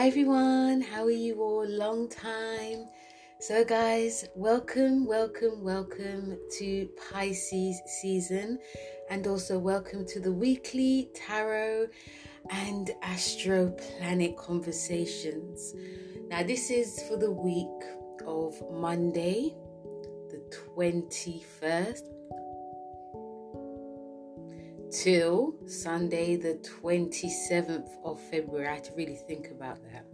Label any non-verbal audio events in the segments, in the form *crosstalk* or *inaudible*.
Hi everyone, how are you all? Long time. So, guys, welcome, welcome, welcome to Pisces season, and also welcome to the weekly tarot and astro planet conversations. Now, this is for the week of Monday, the 21st till Sunday, the 27th of February. I had to really think about that.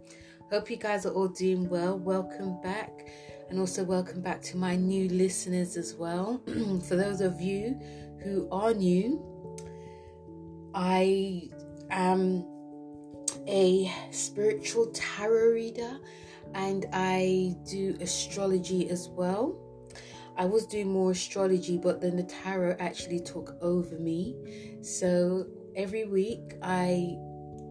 Hope you guys are all doing well. Welcome back, and also welcome back to my new listeners as well. *clears throat* For those of you who are new, I am a spiritual tarot reader and I do astrology as well. I was doing more astrology, but then the tarot actually took over me. So every week I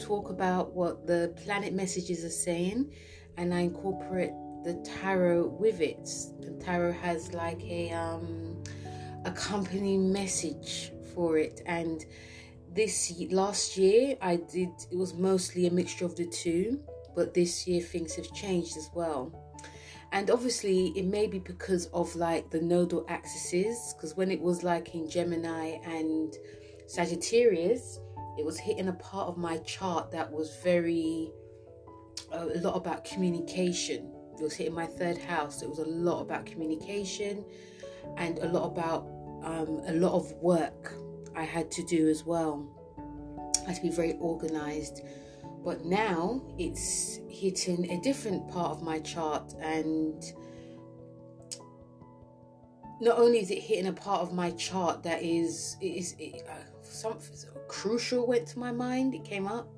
talk about what the planet messages are saying and I incorporate the tarot with it. The tarot has like a um accompanying message for it and this last year I did it was mostly a mixture of the two, but this year things have changed as well and obviously it may be because of like the nodal axes because when it was like in gemini and sagittarius it was hitting a part of my chart that was very uh, a lot about communication. It was hitting my third house. It was a lot about communication and a lot about um, a lot of work i had to do as well. I had to be very organized but now it's hitting a different part of my chart and not only is it hitting a part of my chart that is is it, uh, something crucial went to my mind it came up.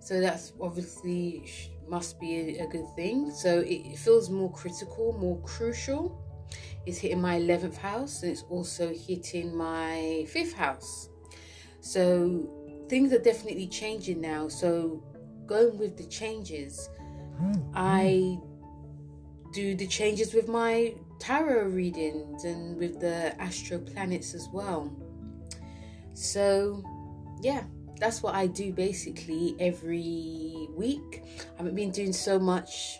So that's obviously must be a, a good thing. So it feels more critical more crucial. It's hitting my 11th house and it's also hitting my fifth house. So things are definitely changing now. So, going with the changes, hmm. I hmm. do the changes with my tarot readings and with the astro planets as well. So, yeah, that's what I do basically every week. I haven't been doing so much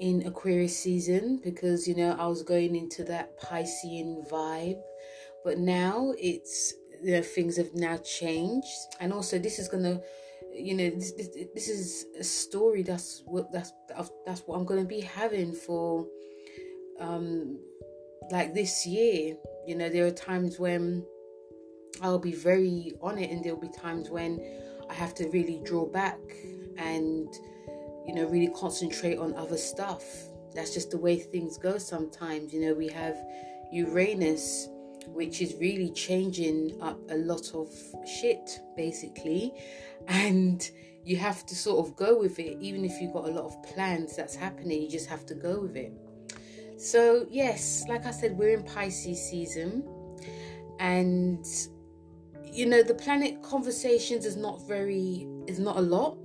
in Aquarius season because you know I was going into that Piscean vibe, but now it's things have now changed. And also this is gonna you know this, this, this is a story that's what that's that's what i'm gonna be having for um like this year. You know there are times when i'll be very on it and there'll be times when i have to really draw back and you know really concentrate on other stuff. That's just the way things go sometimes. You know we have uranus which is really changing up a lot of shit basically. And you have to sort of go with it even if you've got a lot of plans that's happening you just have to go with it. So yes like i said we're in pisces season. And you know the planet conversations is not very is not a lot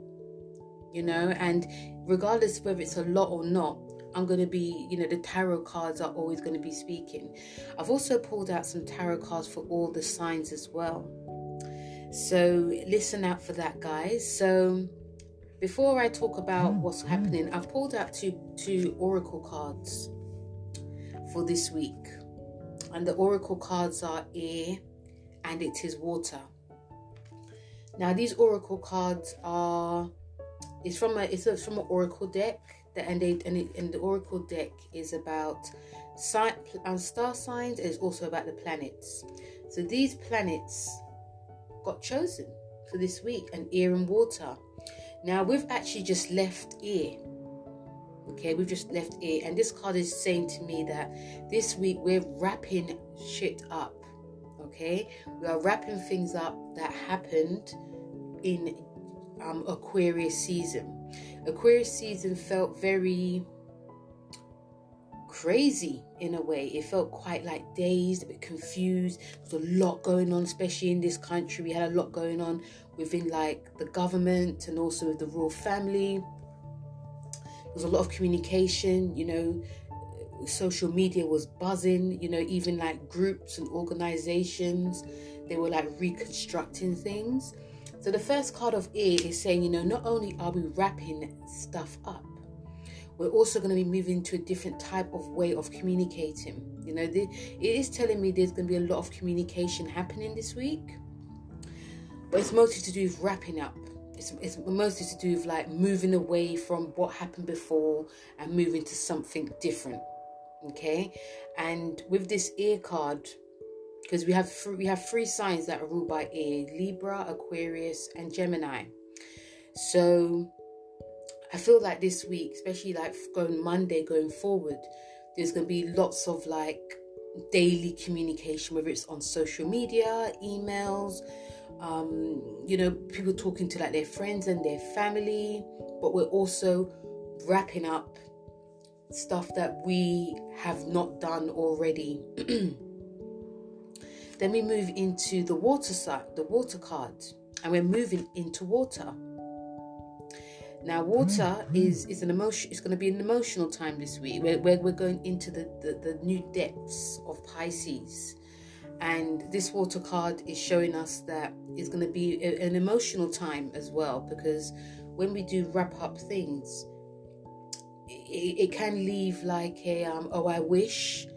you know and regardless whether it's a lot or not I'm going to be, you know, the tarot cards are always going to be speaking. I've also pulled out some tarot cards for all the signs as well. So listen out for that, guys. So before I talk about mm, what's mm. happening, I've pulled out two two oracle cards for this week. And the oracle cards are air and it is water. Now these oracle cards are it's from a it's a, from an oracle deck and they and, it, and the oracle deck is about sign, uh, star signs it's also about the planets. So these planets got chosen for this week and air and water. Now we've actually just left air okay? We've just left air and this card is saying to me that this week we're wrapping shit up okay? We are wrapping things up that happened in um, aquarius season Aquarius season felt very crazy in a way. It felt quite like dazed, a bit confused. There's a lot going on, especially in this country. We had a lot going on within like the government and also with the royal family. There was a lot of communication, you know, social media was buzzing, you know, even like groups and organizations, they were like reconstructing things. So the first card of air is saying, you know, not only are we wrapping stuff up, we're also going to be moving to a different type of way of communicating. You know, the, it is telling me there's going to be a lot of communication happening this week, but it's mostly to do with wrapping up. It's, it's mostly to do with like moving away from what happened before and moving to something different. Okay, and with this air card, because we have we have three signs that are ruled by air: Libra, Aquarius, and Gemini. So I feel like this week, especially like going Monday going forward, there's going to be lots of like daily communication, whether it's on social media, emails, um, you know, people talking to like their friends and their family, but we're also wrapping up stuff that we have not done already. *clears throat* then we move into the water side, the water card, and we're moving into water. Now, water mm-hmm. is is an emotion. It's going to be an emotional time this week. Where we're, we're going into the, the the new depths of Pisces, and this water card is showing us that it's going to be a, an emotional time as well. Because when we do wrap up things, it, it can leave like a um, oh I wish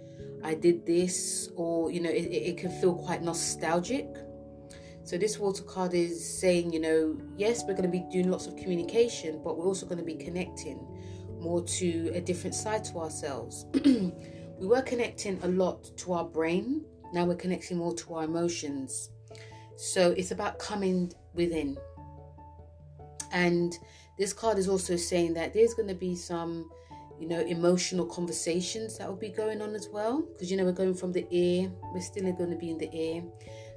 I did this, or you know it, it can feel quite nostalgic so this water card is saying, you know, yes, we're going to be doing lots of communication, but we're also going to be connecting more to a different side to ourselves. *clears throat* we were connecting a lot to our brain. Now we're connecting more to our emotions. So it's about coming within. And this card is also saying that there's going to be some, you know, emotional conversations that will be going on as well. Because, you know, we're going from the air, we're still going to be in the air.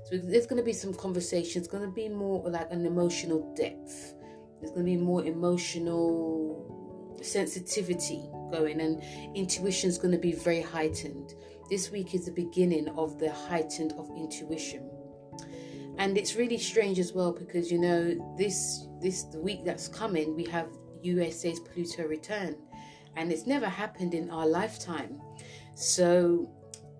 So there's going to be some conversation. It's going to be more like an emotional depth. There's going to be more emotional sensitivity going, and intuition is going to be very heightened. This week is the beginning of the heightened of intuition, and it's really strange as well because you know this this the week that's coming we have USA's Pluto return, and it's never happened in our lifetime. So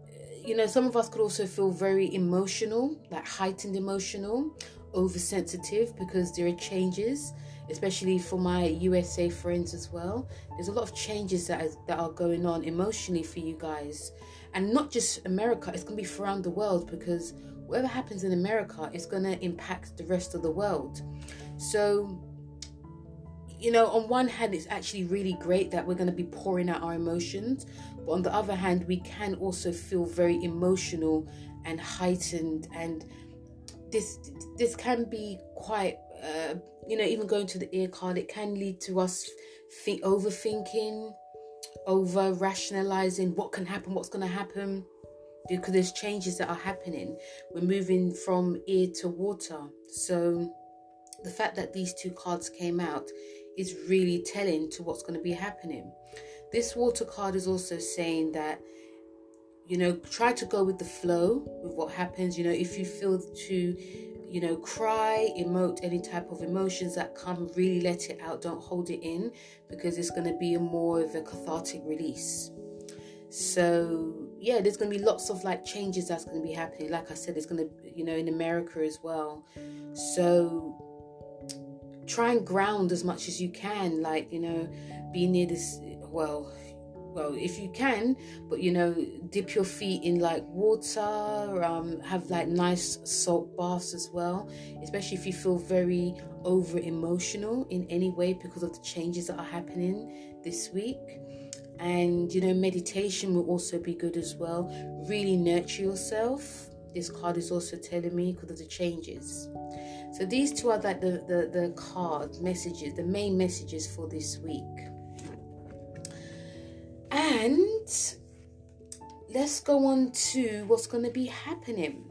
uh, you know, some of us could also feel very emotional, like heightened emotional, oversensitive because there are changes, especially for my USA friends as well. There's a lot of changes that, is, that are going on emotionally for you guys. And not just America, it's going to be around the world because whatever happens in America is going to impact the rest of the world. So, you know, on one hand, it's actually really great that we're going to be pouring out our emotions, but on the other hand, we can also feel very emotional and heightened, and this this can be quite, uh, you know, even going to the ear card, it can lead to us think overthinking, over rationalizing what can happen, what's going to happen because there's changes that are happening. We're moving from ear to water. So the fact that these two cards came out is really telling to what's going to be happening. This water card is also saying that, you know, try to go with the flow with what happens. You know, if you feel to, you know, cry, emote any type of emotions that come, really let it out. Don't hold it in because it's going to be a more of a cathartic release. So, yeah, there's going to be lots of like changes that's going to be happening. Like I said, it's going to, you know, in America as well. So, try and ground as much as you can like you know be near this well well if you can but you know dip your feet in like water um, have like nice salt baths as well especially if you feel very over emotional in any way because of the changes that are happening this week. And you know meditation will also be good as well. Really nurture yourself. This card is also telling me because of the changes so these two are like the, the, the card messages, the main messages for this week. And let's go on to what's going to be happening.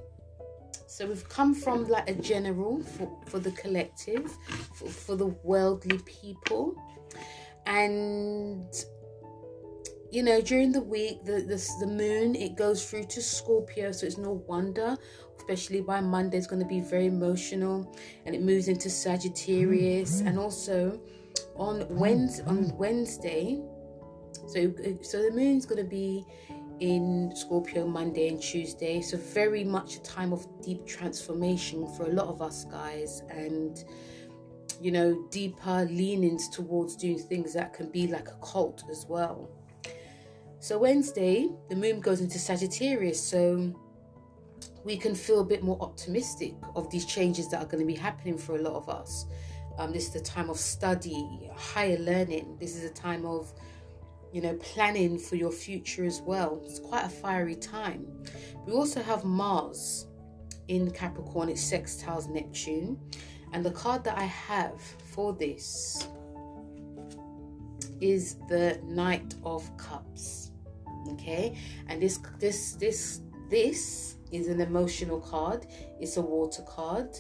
So we've come from like a general for, for the collective, for, for the worldly people. And you know, during the week, the, the the moon it goes through to Scorpio, so it's no wonder especially by Monday, is going to be very emotional and it moves into Sagittarius. Mm-hmm. And also on Wednesday, on Wednesday, so so the moon's going to be in Scorpio Monday and Tuesday. So, very much a time of deep transformation for a lot of us guys, and you know, deeper leanings towards doing things that can be like a cult as well. So, Wednesday, the moon goes into Sagittarius, so we can feel a bit more optimistic of these changes that are going to be happening for a lot of us. Um, this is the time of study, higher learning. This is a time of you know, planning for your future as well. It's quite a fiery time. We also have Mars in Capricorn, it sextiles Neptune. And the card that I have for this is the Knight of Cups. Okay, and this this this this is an emotional card. It's a water card.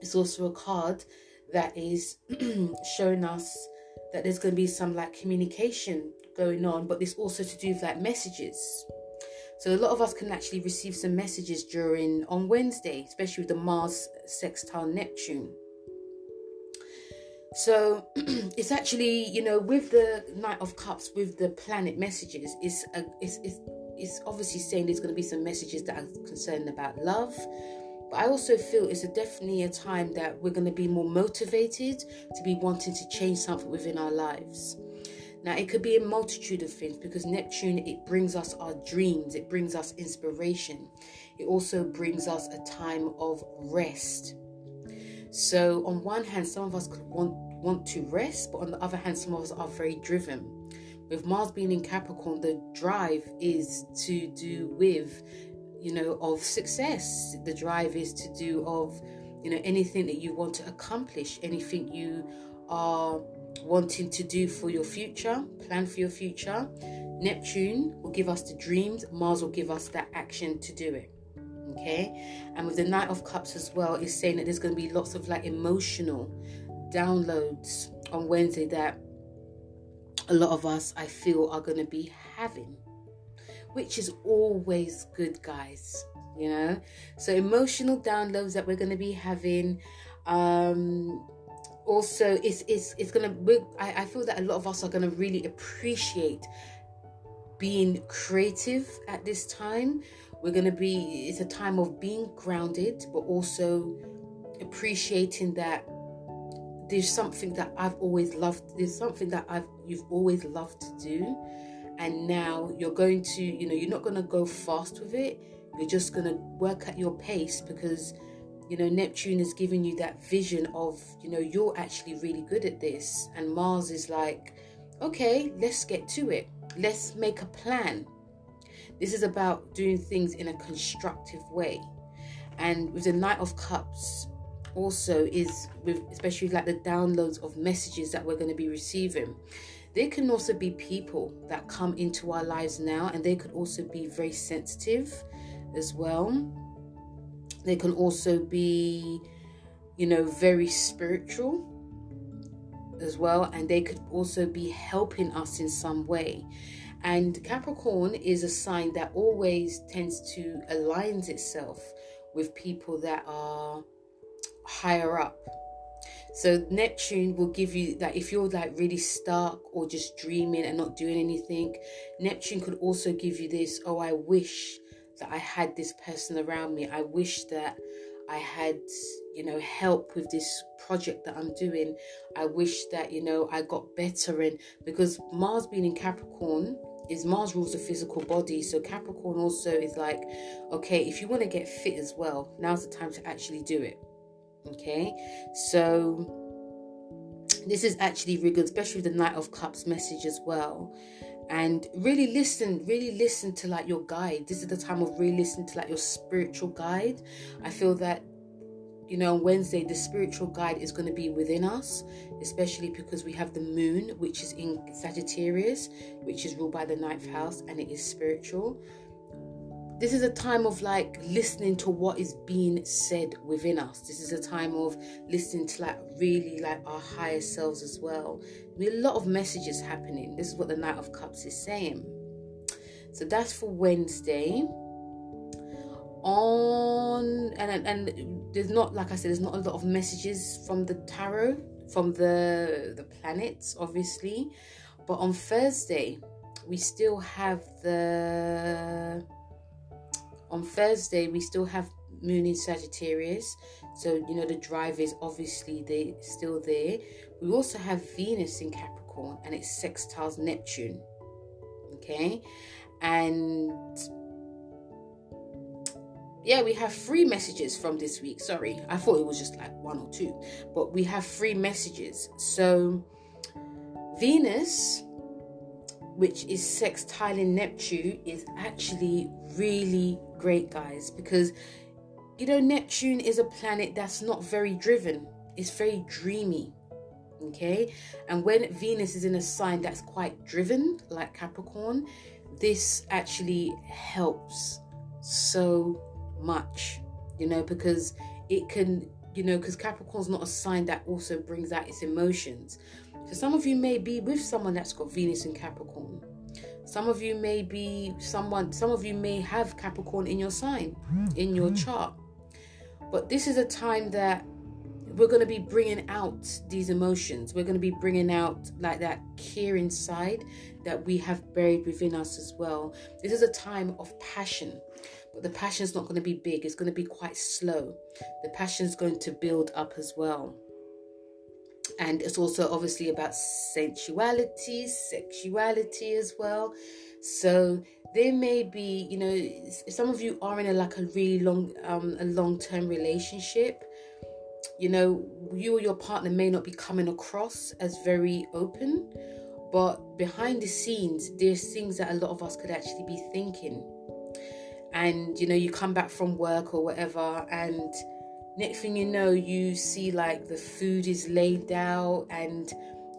It's also a card that is *clears throat* showing us that there's going to be some like communication going on, but this also to do with like messages. So a lot of us can actually receive some messages during on Wednesday, especially with the Mars sextile Neptune. So *clears throat* it's actually, you know, with the Knight of Cups, with the planet messages, it's, a, it's, it's, it's obviously saying there's going to be some messages that are concerned about love, but I also feel it's a definitely a time that we're going to be more motivated to be wanting to change something within our lives. Now, it could be a multitude of things because Neptune, it brings us our dreams, it brings us inspiration. It also brings us a time of rest. So, on one hand, some of us could want, want to rest, but on the other hand, some of us are very driven. With Mars being in Capricorn, the drive is to do with you know, of success. The drive is to do of, you know, anything that you want to accomplish, anything you are wanting to do for your future, plan for your future. Neptune will give us the dreams, Mars will give us that action to do it. Okay, and with the Knight of Cups as well, is saying that there's going to be lots of like emotional downloads on Wednesday that a lot of us I feel are going to be having which is always good, guys. You know, so emotional downloads that we're going to be having. Um, also, it's it's it's gonna. I, I feel that a lot of us are going to really appreciate being creative at this time. We're to be. It's a time of being grounded, but also appreciating that there's something that I've always loved. There's something that I've you've always loved to do and now you're going to you know you're not going to go fast with it. You're just going to work at your pace because you know neptune is giving you that vision of you know you're actually really good at this. And mars is like okay let's get to it. Let's make a plan. This is about doing things in a constructive way. And with the knight of cups also is with especially like the downloads of messages that we're going to be receiving there can also be people that come into our lives now, and they could also be very sensitive as well. They can also be, you know, very spiritual as well, and they could also be helping us in some way. And Capricorn is a sign that always tends to aligns itself with people that are higher up so Neptune will give you that if you're like really stuck or just dreaming and not doing anything, Neptune could also give you this, oh, I wish that I had this person around me. I wish that I had, you know, help with this project that I'm doing. I wish that, you know, I got better in because Mars being in Capricorn is Mars rules the physical body. So Capricorn also is like, okay, if you want to get fit as well, now's the time to actually do it. Okay, so this is actually really good, especially the Knight of Cups message as well. And really listen, really listen to like your guide. This is the time of really listening to like your spiritual guide. I feel that you know, Wednesday, the spiritual guide is going to be within us, especially because we have the moon, which is in Sagittarius, which is ruled by the ninth house, and it is spiritual this is a time of like listening to what is being said within us. This is a time of listening to like really like our higher selves as well. There a lot of messages happening. This is what the Knight of Cups is saying. So that's for Wednesday. On and and there's not like I said, there's not a lot of messages from the tarot, from the the planets, obviously. But on Thursday, we still have the on Thursday we still have Moon in Sagittarius. So you know the drive is obviously they still there. We also have Venus in Capricorn and it sextiles Neptune. Okay, and yeah, we have three messages from this week. Sorry, I thought it was just like one or two, but we have three messages. So, Venus, which is sextiling Neptune, is actually really great, guys, because you know, Neptune is a planet that's not very driven, it's very dreamy. Okay, and when Venus is in a sign that's quite driven, like Capricorn, this actually helps so much, you know, because it can, you know, because Capricorn's not a sign that also brings out its emotions. So some of you may be with someone that's got Venus in Capricorn. Some of you may be someone, some of you may have Capricorn in your sign, in your mm-hmm. chart. But this is a time that we're going to be bringing out these emotions. We're going to be bringing out like that care inside that we have buried within us as well. This is a time of passion. But the passion's not going to be big, it's going to be quite slow. The passion's going to build up as well. And it's also obviously about sensuality, sexuality as well. So there may be, you know, some of you are in a like a really long, um, a long term relationship. You know, you or your partner may not be coming across as very open, but behind the scenes, there's things that a lot of us could actually be thinking and you know you come back from work or whatever and next thing you know you see like the food is laid out and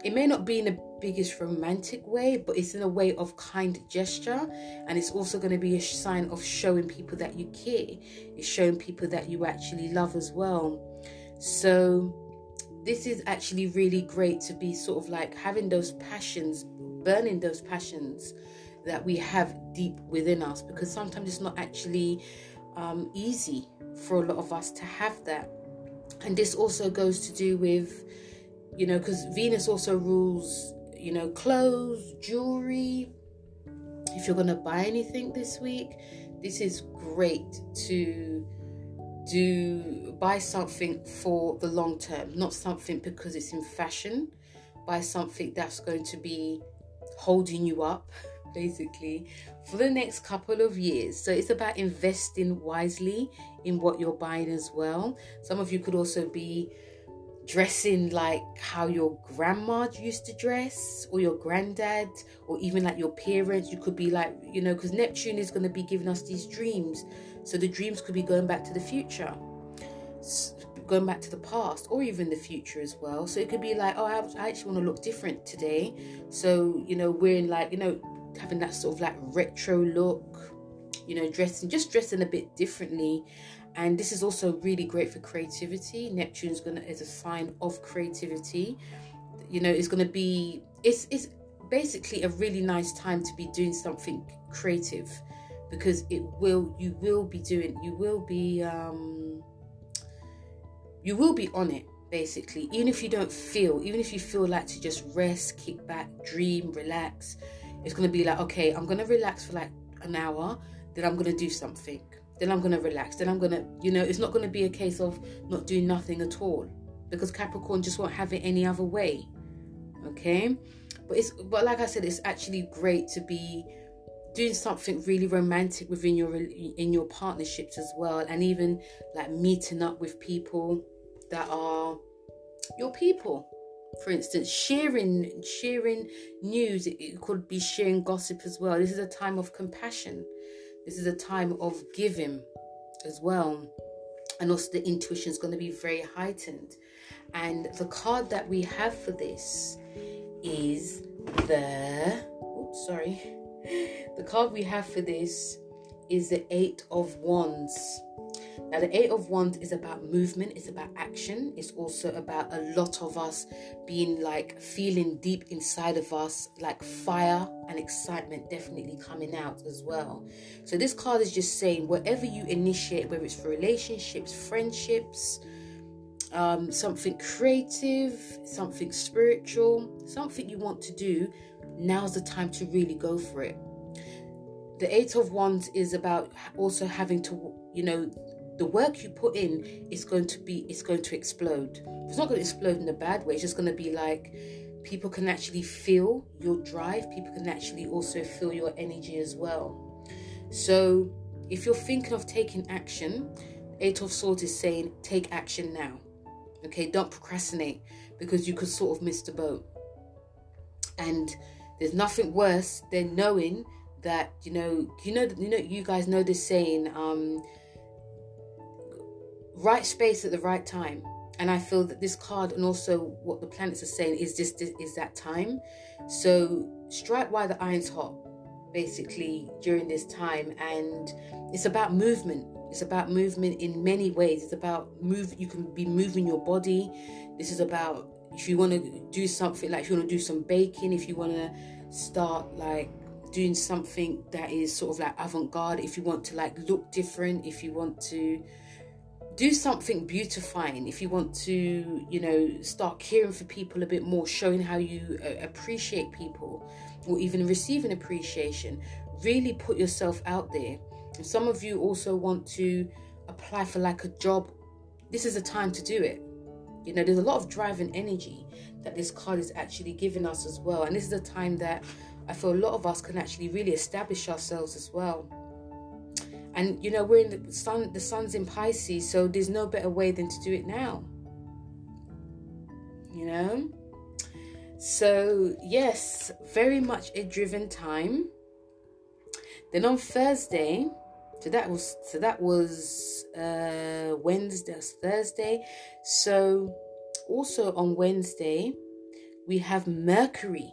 it may not be in the biggest romantic way but it's in a way of kind gesture and it's also going to be a sign of showing people that you care. It's showing people that you actually love as well. So this is actually really great to be sort of like having those passions burning those passions that we have deep within us because sometimes it's not actually um, easy for a lot of us to have that. And this also goes to do with, you know, because Venus also rules, you know, clothes, jewelry. If you're going to buy anything this week, this is great to do buy something for the long term, not something because it's in fashion. Buy something that's going to be holding you up *laughs* basically for the next couple of years. So it's about investing wisely in what you're buying as well. Some of you could also be dressing like how your grandma used to dress or your granddad or even like your parents you could be like you know because neptune is going to be giving us these dreams so the dreams could be going back to the future going back to the past or even the future as well so it could be like oh i actually want to look different today so you know wearing like you know having that sort of like retro look, you know, dressing just dressing a bit differently. And this is also really great for creativity. Neptune's gonna is a sign of creativity. You know, it's gonna be it's it's basically a really nice time to be doing something creative because it will you will be doing you will be um you will be on it basically even if you don't feel even if you feel like to just rest kick back dream relax it's going to be like, okay, I'm going to relax for like an hour, then I'm going to do something. Then I'm going to relax. Then I'm going to, you know, it's not going to be a case of not doing nothing at all because Capricorn just won't have it any other way. Okay? But it's but like I said it's actually great to be doing something really romantic within your in your partnerships as well and even like meeting up with people that are your people for instance sharing sharing news it, it could be sharing gossip as well. This is a time of compassion. This is a time of giving as well. And also the intuition is going to be very heightened. And the card that we have for this is the oops sorry. *laughs* The card we have for this is the eight of wands now, the Eight of Wands is about movement, it's about action, it's also about a lot of us being like feeling deep inside of us, like fire and excitement definitely coming out as well. So, this card is just saying whatever you initiate, whether it's for relationships, friendships, um, something creative, something spiritual, something you want to do, now's the time to really go for it. The Eight of Wands is about also having to, you know, the work you put in is going to be, it's going to explode. It's not going to explode in a bad way. It's just going to be like people can actually feel your drive. People can actually also feel your energy as well. So if you're thinking of taking action, Eight of Swords is saying take action now. Okay, don't procrastinate because you could sort of miss the boat. And there's nothing worse than knowing that you know you know you know you guys know this saying um right space at the right time. And i feel that this card and also what the planets are saying is just is that time. So strike while the iron's hot basically during this time. And it's about movement. It's about movement in many ways. It's about move you can be moving your body. This is about if you want to do something like if you want to do some baking if you want to start like doing something that is sort of like avant-garde if you want to like look different if you want to do something beautifying if you want to you know start caring for people a bit more showing how you uh, appreciate people or even receiving appreciation. Really put yourself out there. Some of you also want to apply for like a job. This is a time to do it. You know there's a lot of drive and energy that this card is actually giving us as well. And this is a time that i feel a lot of us can actually really establish ourselves as well and you know we're in the sun the sun's in pisces so there's no better way than to do it now. You know? So yes very much a driven time. Then on thursday so that was so that was uh wednesday thursday. So also on wednesday we have mercury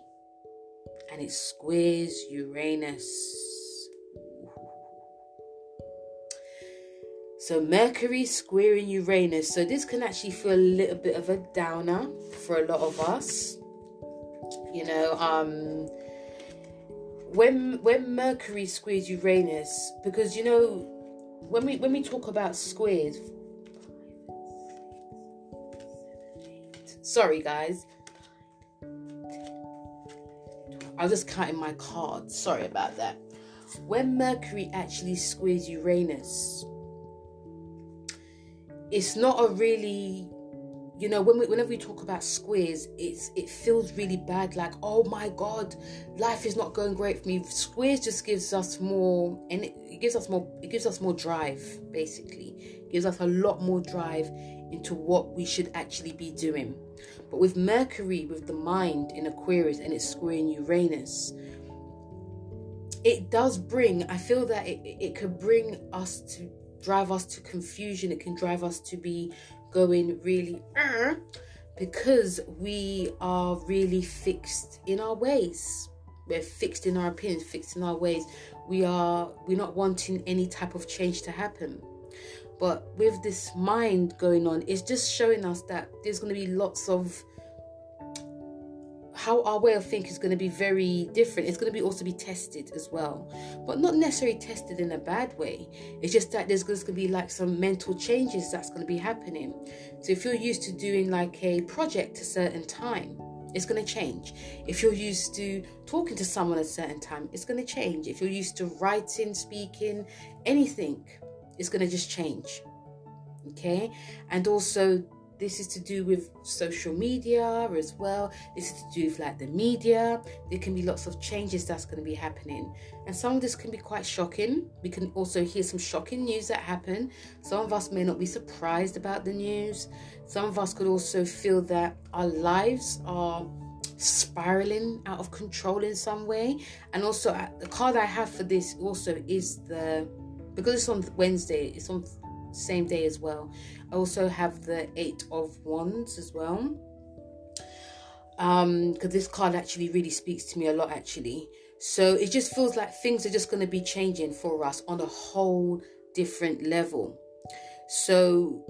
and it squares uranus So Mercury squaring Uranus. So this can actually feel a little bit of a downer for a lot of us. You know, um when when Mercury squares Uranus, because you know, when we when we talk about squares, sorry guys, I was just counting my cards. Sorry about that. When Mercury actually squares Uranus, it's not a really you know when we, whenever we talk about squares it's it feels really bad like oh my god life is not going great for me. Squares just gives us more and it, gives us more it gives us more drive basically. It gives us a lot more drive into what we should actually be doing. But with mercury with the mind in aquarius and it's squaring uranus it does bring i feel that it, it could bring us to drive us to confusion. It can drive us to be going really uh, because we are really fixed in our ways. We're fixed in our opinions fixed in our ways. We are we're not wanting any type of change to happen. But with this mind going on it's just showing us that there's going to be lots of how our way of thinking is going to be very different. It's going to be also be tested as well, but not necessarily tested in a bad way. It's just that there's going to be like some mental changes that's going to be happening. So if you're used to doing like a project a certain time, it's going to change. If you're used to talking to someone a certain time, it's going to change. If you're used to writing, speaking, anything, it's going to just change. Okay, and also this is to do with social media as well. This is to do with like the media. There can be lots of changes that's going to be happening. And some of this can be quite shocking. We can also hear some shocking news that happen. Some of us may not be surprised about the news. Some of us could also feel that our lives are spiraling out of control in some way. And also, uh, the card I have for this also is the because it's on Wednesday, it's on same day as well. I also have the Eight of Wands as well. Um, because this card actually really speaks to me a lot, actually. So it just feels like things are just going to be changing for us on a whole different level. So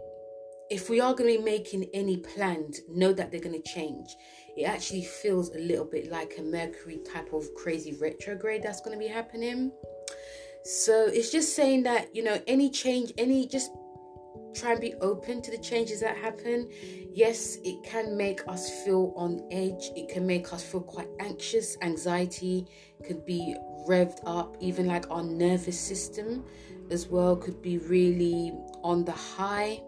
if we are going to be making any plans, know that they're going to change. It actually feels a little bit like a Mercury type of crazy retrograde that's going to be happening. So it's just saying that, you know, any change, any just try and be open to the changes that happen. Yes, it can make us feel on edge. It can make us feel quite anxious. Anxiety could be revved up, even like our nervous system as well could be really on the high.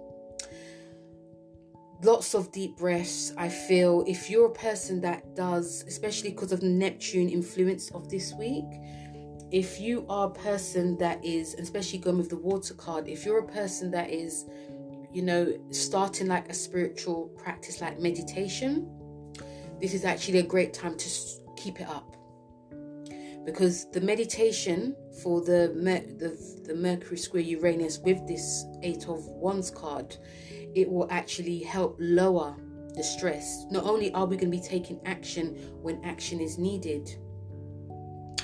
Lots of deep breaths. I feel if you're a person that does, especially because of the Neptune influence of this week, if you are a person that is, especially going with the water card, if you're a person that is, you know, starting like a spiritual practice like meditation, this is actually a great time to keep it up. Because the meditation for the, the, the Mercury square Uranus with this Eight of Wands card, it will actually help lower the stress. Not only are we going to be taking action when action is needed,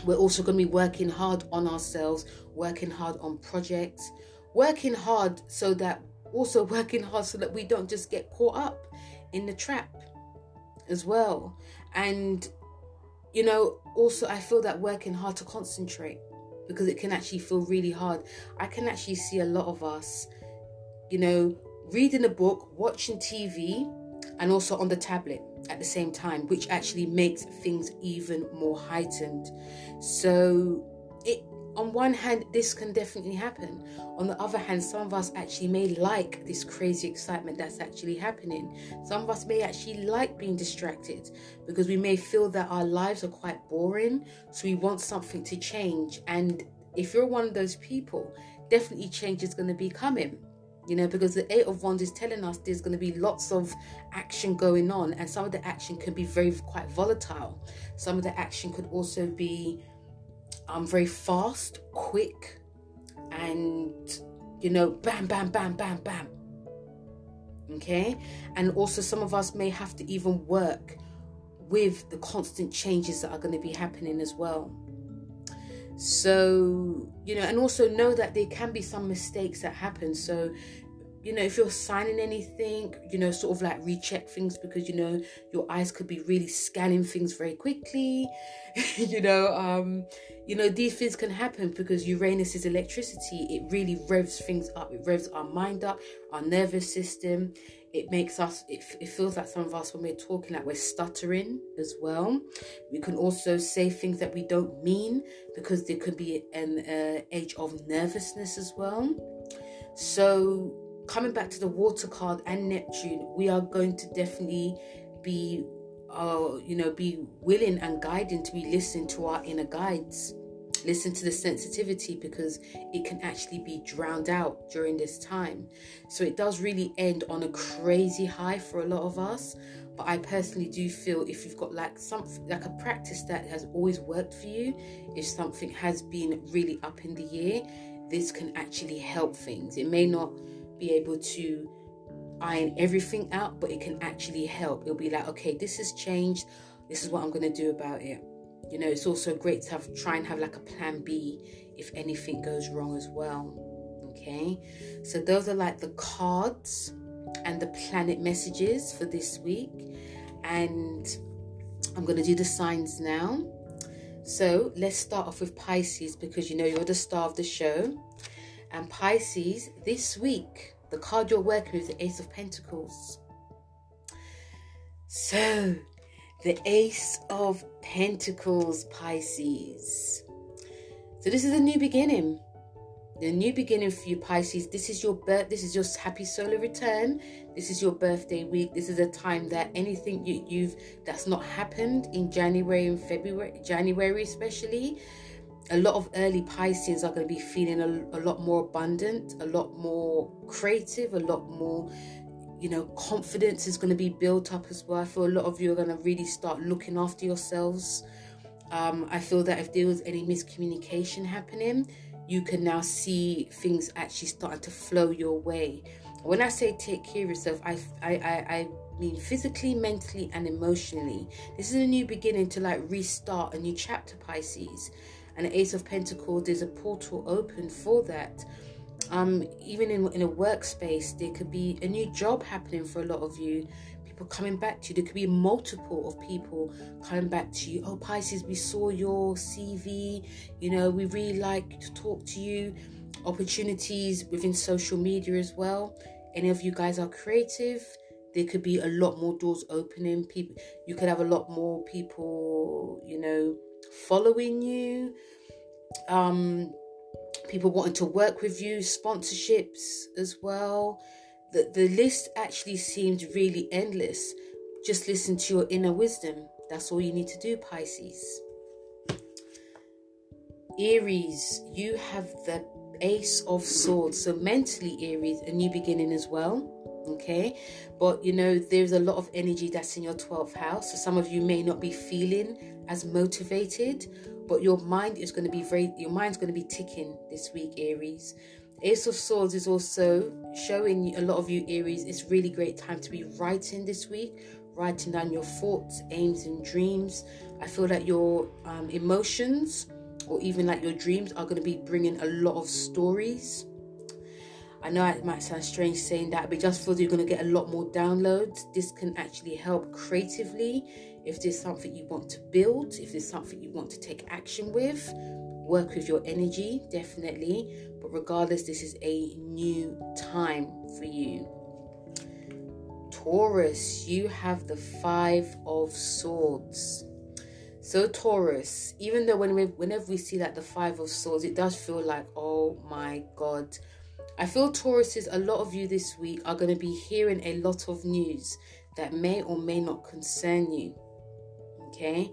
we're also going to be working hard on ourselves, working hard on projects, working hard so that also *laughs* working hard so that we don't just get caught up in the trap as well. And you know, also I feel that working hard to concentrate because it can actually feel really hard. I can actually see a lot of us, you know, reading a book, watching TV, and also on the tablet at the same time, which actually makes things even more heightened. So, it on one hand, this can definitely happen. On the other hand, some of us actually may like this crazy excitement that's actually happening. Some of us may actually like being distracted because we may feel that our lives are quite boring. So we want something to change. And if you're one of those people, definitely change is going to be coming you know, because the Eight of Wands is telling us there's going to be lots of action going on, and some of the action can be very quite volatile. Some of the action could also be um very fast, quick, and you know, bam, bam, bam, bam, bam. Okay, and also some of us may have to even work with the constant changes that are going to be happening as well. So, you know, and also know that there can be some mistakes that happen. So, you know, if you're signing anything, you know, sort of like recheck things because you know your eyes could be really scanning things very quickly. *laughs* you know, um, you know, these things can happen because Uranus is electricity. It really revs things up. It revs our mind up, our nervous system. It makes us. It, it feels like some of us when we're talking, like we're stuttering as well. We can also say things that we don't mean because there could be an uh, age of nervousness as well. So coming back to the water card and Neptune, we are going to definitely be, uh, you know, be willing and guiding to be listening to our inner guides. Listen to the sensitivity because it can actually be drowned out during this time. So it does really end on a crazy high for a lot of us. But I personally do feel if you've got like something like a practice that has always worked for you, if something has been really up in the air, this can actually help things. It may not be able to iron everything out, but it can actually help. It'll be like, okay, this has changed. This is what I'm going to do about it. You know, it's also great to have try and have like a plan B if anything goes wrong as well. Okay, so those are like the cards and the planet messages for this week, and I'm going to do the signs now. So let's start off with Pisces because you know you're the star of the show. And Pisces, this week, the card you're working with is the Ace of Pentacles. So, the Ace of Pentacles, Pisces. So, this is a new beginning. The new beginning for you, Pisces. This is your birth. This is your happy solar return. This is your birthday week. This is a time that anything you, you've that's not happened in January and February, January especially, a lot of early Pisces are going to be feeling a, a, lot more abundant, a lot more creative, a lot more, you know, confidence is going to be built up as well. I feel a lot of you are going to really start looking after yourselves. Um, I feel that if there was any miscommunication happening, you can now see things actually starting to flow your way. When I say take care of yourself, I, I, I, I mean physically, mentally, and emotionally. This is a new beginning to like restart a new chapter, Pisces and the Ace of Pentacles, there's a portal open for that. Um, even in, in a workspace, there could be a new job happening for a lot of you. People coming back to you. There could be multiple of people coming back to you. Oh, Pisces, we saw your CV. You know, we really like to talk to you. opportunities within social media as well. Any of you guys are creative, there could be a lot more doors opening. People, you could have a lot more people, you know, following you. Um, people wanting to work with you, sponsorships as well. The the list actually seems really endless. Just listen to your inner wisdom. That's all you need to do, Pisces. Aries, you have the Ace of Swords. So mentally, Aries, a new beginning as well. Okay, but you know, there's a lot of energy that's in your 12th house. So some of you may not be feeling as motivated, but your mind is going to be very, your mind's going to be ticking this week, Aries. Ace of Swords is also showing a lot of you, Aries, it's really great time to be writing this week, writing down your thoughts, aims, and dreams. I feel that your um, emotions or even like your dreams are going to be bringing a lot of stories. I know it might sound strange saying that, but just feel you're going to get a lot more downloads. This can actually help creatively if there's something you want to build, if there's something you want to take action with. Work with your energy, definitely. But regardless, this is a new time for you. Taurus, you have the Five of Swords. So Taurus, even though when we, whenever we see like the Five of Swords, it does feel like, oh my God. I feel Tauruses, a lot of you this week are going to be hearing a lot of news that may or may not concern you. Okay,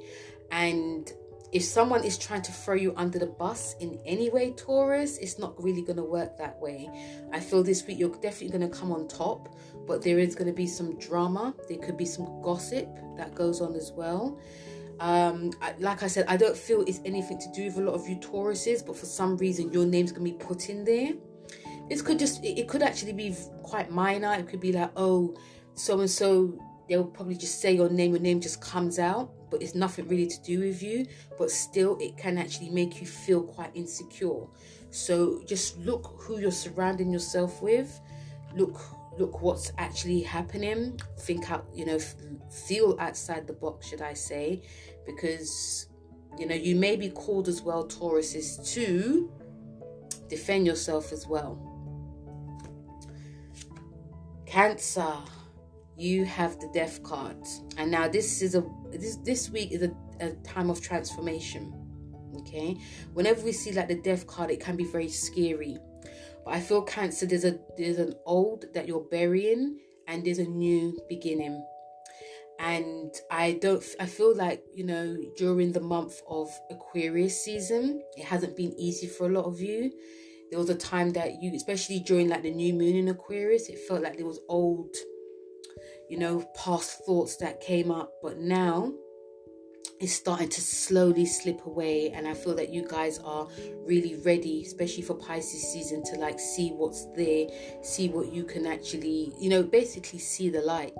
and if someone is trying to throw you under the bus in any way, Taurus, it's not really going to work that way. I feel this week you're definitely going to come on top, but there is going to be some drama. There could be some gossip that goes on as well. Um, like I said, I don't feel it's anything to do with a lot of you Tauruses, but for some reason your name's gonna be put in there. This could just, it could actually be quite minor. It could be like, oh, so and so, they'll probably just say your name, your name just comes out, but it's nothing really to do with you. But still, it can actually make you feel quite insecure. So just look who you're surrounding yourself with. Look look what's actually happening think out you know feel outside the box should i say because you know you may be called as well tauruses to defend yourself as well cancer you have the death card and now this is a this this week is a, a time of transformation okay whenever we see like the death card it can be very scary but I feel cancer there's a there's an old that you're burying and there's a new beginning. And I don't I feel like, you know, during the month of Aquarius season, it hasn't been easy for a lot of you. There was a time that you especially during like the new moon in Aquarius, it felt like there was old you know, past thoughts that came up, but now it's starting to slowly slip away and i feel that you guys are really ready especially for pisces season to like see what's there see what you can actually you know basically see the light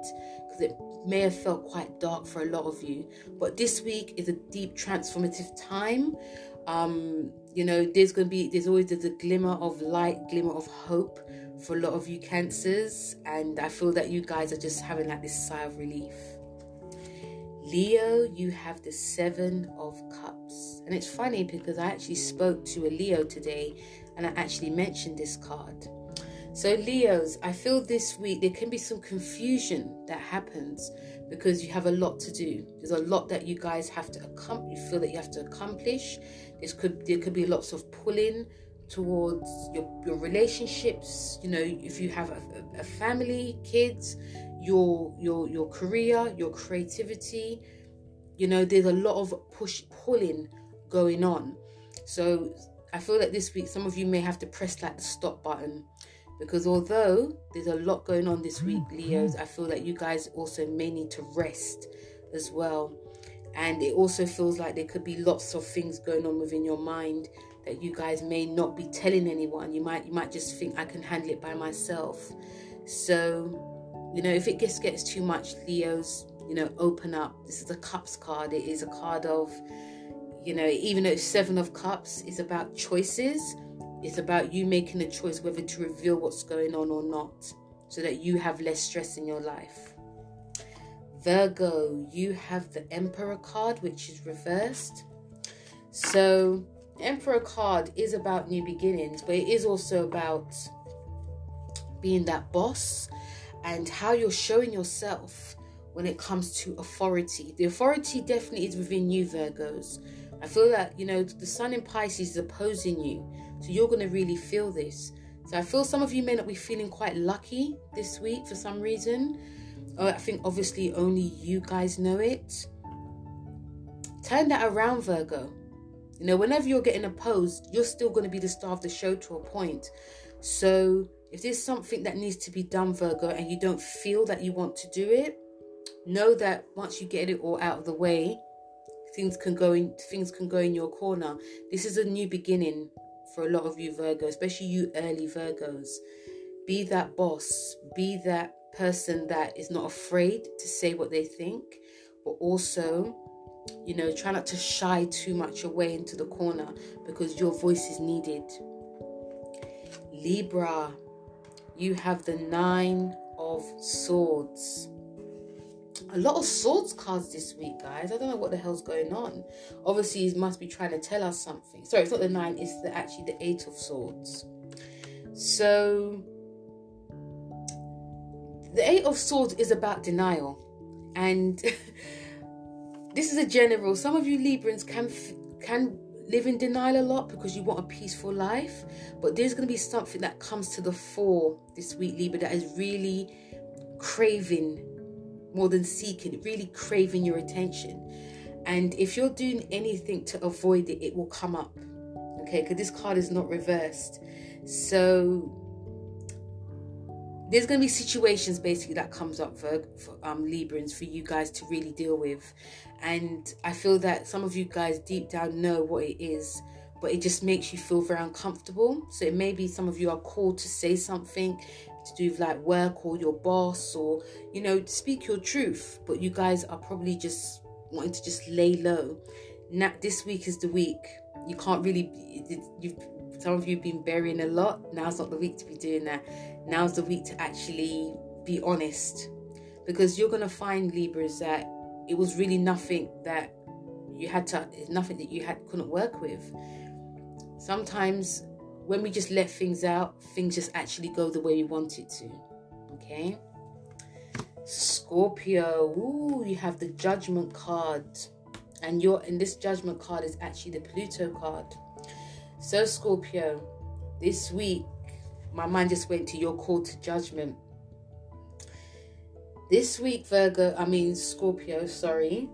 because it may have felt quite dark for a lot of you. But this week is a deep transformative time. Um you know there's going to be there's always there's a glimmer of light glimmer of hope for a lot of you cancers and i feel that you guys are just having like this sigh of relief Leo, you have the Seven of Cups. And it's funny because I actually spoke to a Leo today and I actually mentioned this card. So, Leos, I feel this week there can be some confusion that happens because you have a lot to do. There's a lot that you guys have to accomplish. You feel that you have to accomplish. This could there could be lots of pulling towards your your relationships. You know, if you have a, a family, kids, your your your career, your creativity. You know, there's a lot of push pulling going on. So I feel that this week some of you may have to press like the stop button because although there's a lot going on this week, mm-hmm. Leos, I feel that you guys also may need to rest as well. And it also feels like there could be lots of things going on within your mind that you guys may not be telling anyone. You might you might just think I can handle it by myself. So you know, if it just gets too much, Leos, you know, open up. This is a cups card. It is a card of, you know, even though seven of cups, is about choices. It's about you making a choice whether to reveal what's going on or not, so that you have less stress in your life. Virgo, you have the Emperor card, which is reversed. So Emperor card is about new beginnings, but it is also about being that boss and how you're showing yourself when it comes to authority. The authority definitely is within you, Virgos. I feel that, you know, the sun in Pisces is opposing you. So you're going to really feel this. So I feel some of you may not be feeling quite lucky this week for some reason. Uh, I think obviously only you guys know it. Turn that around, Virgo. You know, whenever you're getting opposed, you're still going to be the star of the show to a point. So if there's something that needs to be done, Virgo, and you don't feel that you want to do it, know that once you get it all out of the way, things can go in things can go in your corner. This is a new beginning for a lot of you Virgos, especially you early Virgos. Be that boss, be that person that is not afraid to say what they think, but also you know, try not to shy too much away into the corner because your voice is needed. Libra, you have the Nine of Swords. A lot of swords cards this week, guys. I don't know what the hell's going on. Obviously, he must be trying to tell us something. Sorry, it's not the nine, it's the, actually the eight of swords. So, the eight of swords is about denial. And *laughs* this is a general. Some of you Librans can can live in denial a lot because you want a peaceful life, but there's going to be something that comes to the fore this week, Libra, that is really craving more than seeking, really craving your attention. And if you're doing anything to avoid it, it will come up. Okay, because this card is not reversed. So there's going to be situations basically that comes up for, for um, Librans for you guys to really deal with. And I feel that some of you guys deep down know what it is, but it just makes you feel very uncomfortable. So it may be some of you are called to say something to do with like work or your boss or, you know, speak your truth, but you guys are probably just wanting to just lay low. Now, this week is the week. You can't really, you've some of you have been burying a lot. Now's not the week to be doing that. Now's the week to actually be honest. Because you're going to find, Libras, that it was really nothing that you had to, nothing that you had couldn't work with. Sometimes when we just let things out, things just actually go the way we want it to. Okay? Scorpio. Ooh, you have the judgment card. And your and this judgment card is actually the Pluto card. So, Scorpio, this week, my mind just went to your call to judgment. This week, Virgo, I mean, Scorpio, sorry.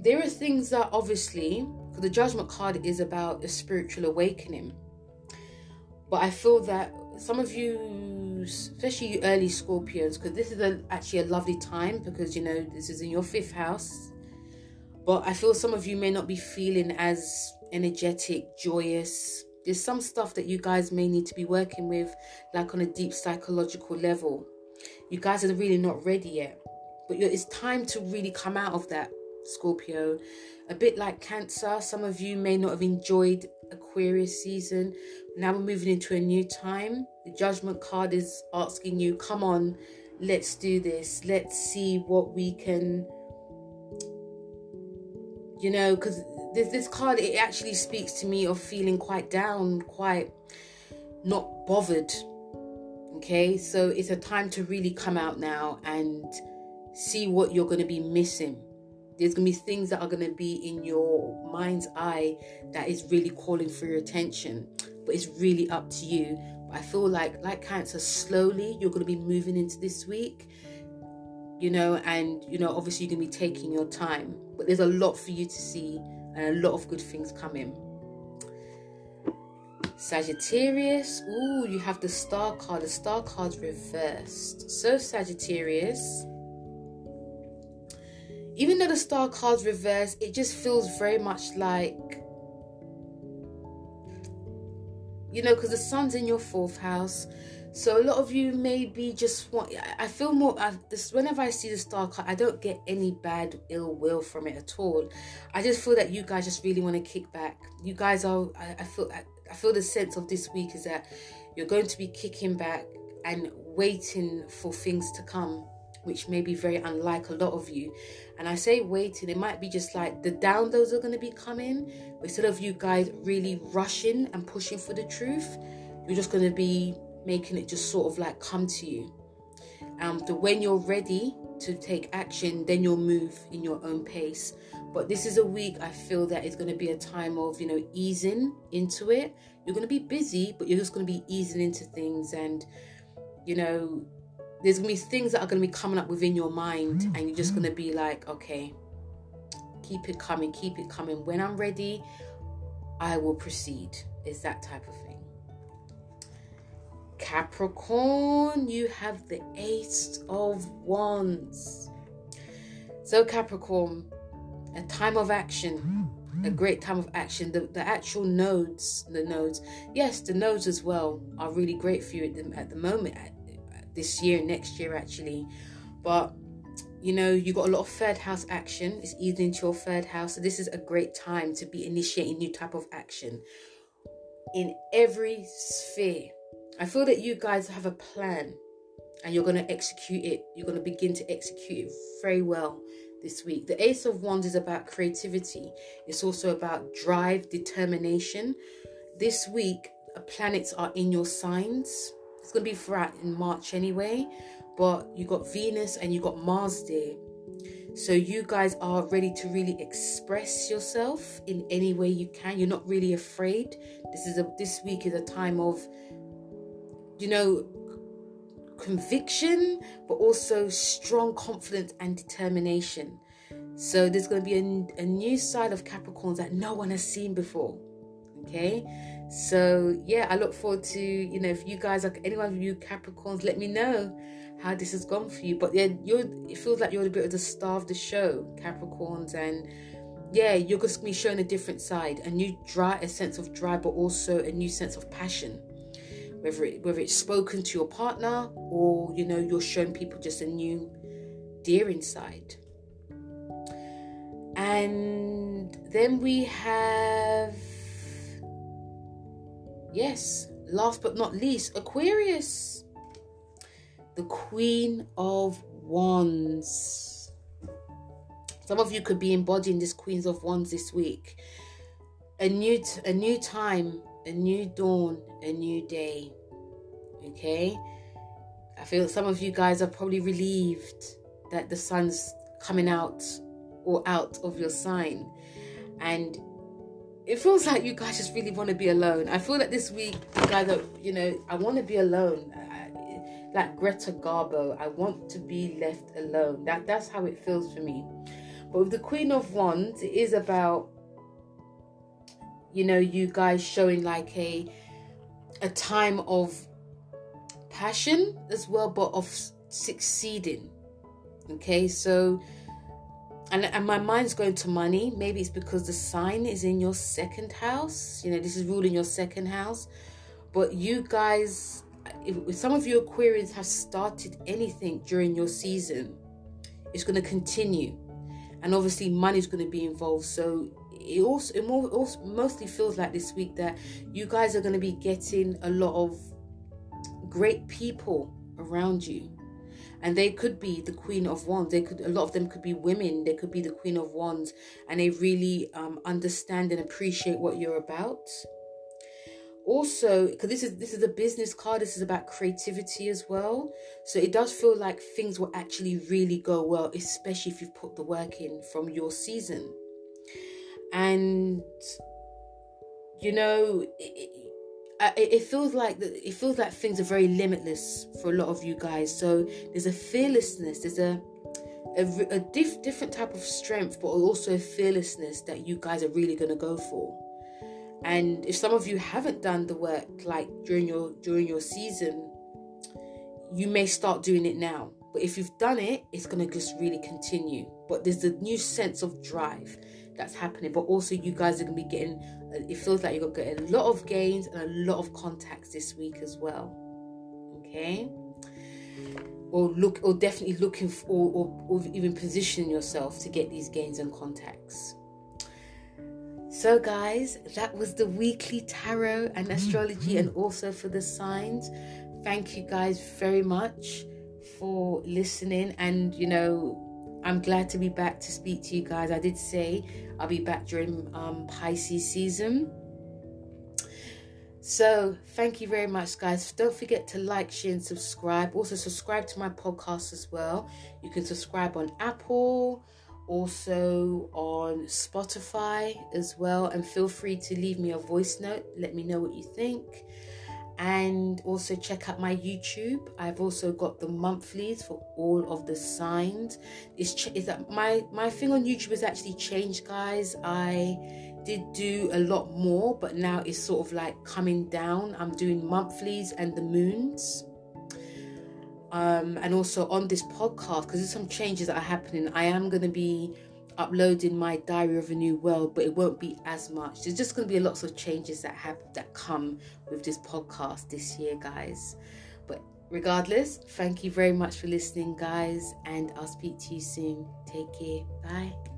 There are things that obviously, because the judgment card is about a spiritual awakening. But I feel that some of you, especially you early Scorpions, because this is a, actually a lovely time because you know this is in your fifth house. But I feel some of you may not be feeling as energetic, joyous. There's some stuff that you guys may need to be working with, like on a deep psychological level. You guys are really not ready yet, but it's time to really come out of that, Scorpio. A bit like Cancer, some of you may not have enjoyed Aquarius season. Now we're moving into a new time. The Judgment card is asking you, come on, let's do this. Let's see what we can, you know, because this this card it actually speaks to me of feeling quite down, quite not bothered. Okay, so it's a time to really come out now and see what you're going to be missing. There's going to be things that are going to be in your mind's eye that is really calling for your attention, but it's really up to you. I feel like, like Cancer, slowly you're going to be moving into this week, you know, and you know, obviously you're going to be taking your time, but there's a lot for you to see and a lot of good things coming. Sagittarius, ooh, you have the star card. The star card's reversed. So, Sagittarius, even though the star card's reversed, it just feels very much like, you know, because the sun's in your fourth house. So a lot of you maybe just want. I feel more. I, this whenever I see the star card, I don't get any bad ill will from it at all. I just feel that you guys just really want to kick back. You guys are. I, I feel. I, I feel the sense of this week is that you're going to be kicking back and waiting for things to come. which may be very unlike a lot of you. And I say waiting, it might be just like the downloads are going to be coming. Instead of you guys really rushing and pushing for the truth, you're just going to be making it just sort of like come to you. Um, the when you're ready to take action, then you'll move in your own pace. But this is a week I feel that it's going to be a time of, you know, easing into it. You're going to be busy, but you're just going to be easing into things. And, you know, there's going to be things that are going to be coming up within your mind. And you're just going to be like, okay, keep it coming, keep it coming. When I'm ready, I will proceed. It's that type of thing. Capricorn, you have the Ace of Wands. So, Capricorn, a time of action, a great time of action. The, the actual nodes, the nodes, yes, the nodes as well are really great for you at the, at the moment, at, at this year, next year actually. But you know, you got a lot of third house action. It's easing into your third house. So this is a great time to be initiating new type of action in every sphere. I feel that you guys have a plan and you're going to execute it. You're going to begin to execute it very well this week. The Ace of Wands is about creativity, it's also about drive, determination. This week, uh, planets are in your signs. It's going to be throughout in March anyway, but you got Venus and you got Mars there. So you guys are ready to really express yourself in any way you can. You're not really afraid. This is a this week is a time of you know conviction, but also strong confidence and determination. So there's going to be a, a new side of Capricorns that no one has seen before. Okay, so yeah, I look forward to you know if you guys are anyone of you Capricorns, let me know how this has gone for you. But yeah, you're it feels like you're a bit of the star of the show, Capricorns, and yeah, you're just gonna be showing a different side, a new drive, a sense of drive, but also a new sense of passion whether it, whether it's spoken to your partner or you know you're showing people just a new deer inside. And then we have yes last but not least aquarius the queen of wands. Some of you could be embodying this queens of wands this week. A new t- a new time a new dawn, a new day. Okay? I feel some of you guys are probably relieved that the sun's coming out or out of your sign. And it feels like you guys just really want to be alone. I feel that this week, you guys are, you know, I want to be alone. like Greta Garbo, I want to be left alone. That that's how it feels for me. But with the Queen of Wands, it is about you know you guys showing like a a time of passion as well but of succeeding okay? So and, and my mind's going to money. Maybe it's because the sign is in your second house. You know this is ruling your second house. But you guys if, some of your Aquarians have started anything during your season it's going to continue. And obviously money's going to be involved. So it also it more, also mostly feels like this week that you guys are going to be getting a lot of great people around you. And they could be the queen of wands. They could a lot of them could be women. They could be the queen of wands. And they really um, understand and appreciate what you're about. Also because this is this is a business card. This is about creativity as well. So it does feel like things will actually really go well especially if you've put the work in from your season and you know it, it, it feels like it feels like things are very limitless for a lot of you guys. So there's a fearlessness there's a a, a diff, different type of strength but also a fearlessness that you guys are really going to go for. And if some of you haven't done the work like during your during your season you may start doing it now. But if you've done it it's going to just really continue. But there's a new sense of drive that's happening but also you guys are going to be getting uh, it feels like you're going to get a lot of gains and a lot of contacts this week as well okay or look or definitely looking for or, or, or even positioning yourself to get these gains and contacts so guys that was the weekly tarot and astrology and also for the signs thank you guys very much for listening. And, you know, I'm glad to be back to speak to you guys. I did say I'll be back during um, Pisces season. So, thank you very much, guys. Don't forget to like, share, and subscribe. Also, subscribe to my podcast as well. You can subscribe on Apple, also on Spotify as well. And feel free to leave me a voice note. Let me know what you think. And also check out my YouTube. I've also got the monthlies for all of the signs. Is ch- is that my my thing on YouTube has actually changed, guys. I did do a lot more, but now it's sort of like coming down. I'm doing monthlies and the moons. Um, and also on this podcast, because there's some changes that are happening, I am going to be uploading my diary of a new world but it won't be as much. There's just going to be lots of changes that have that come with this podcast this year guys. But regardless thank you very much for listening guys and i'll speak to you soon. Take care. Bye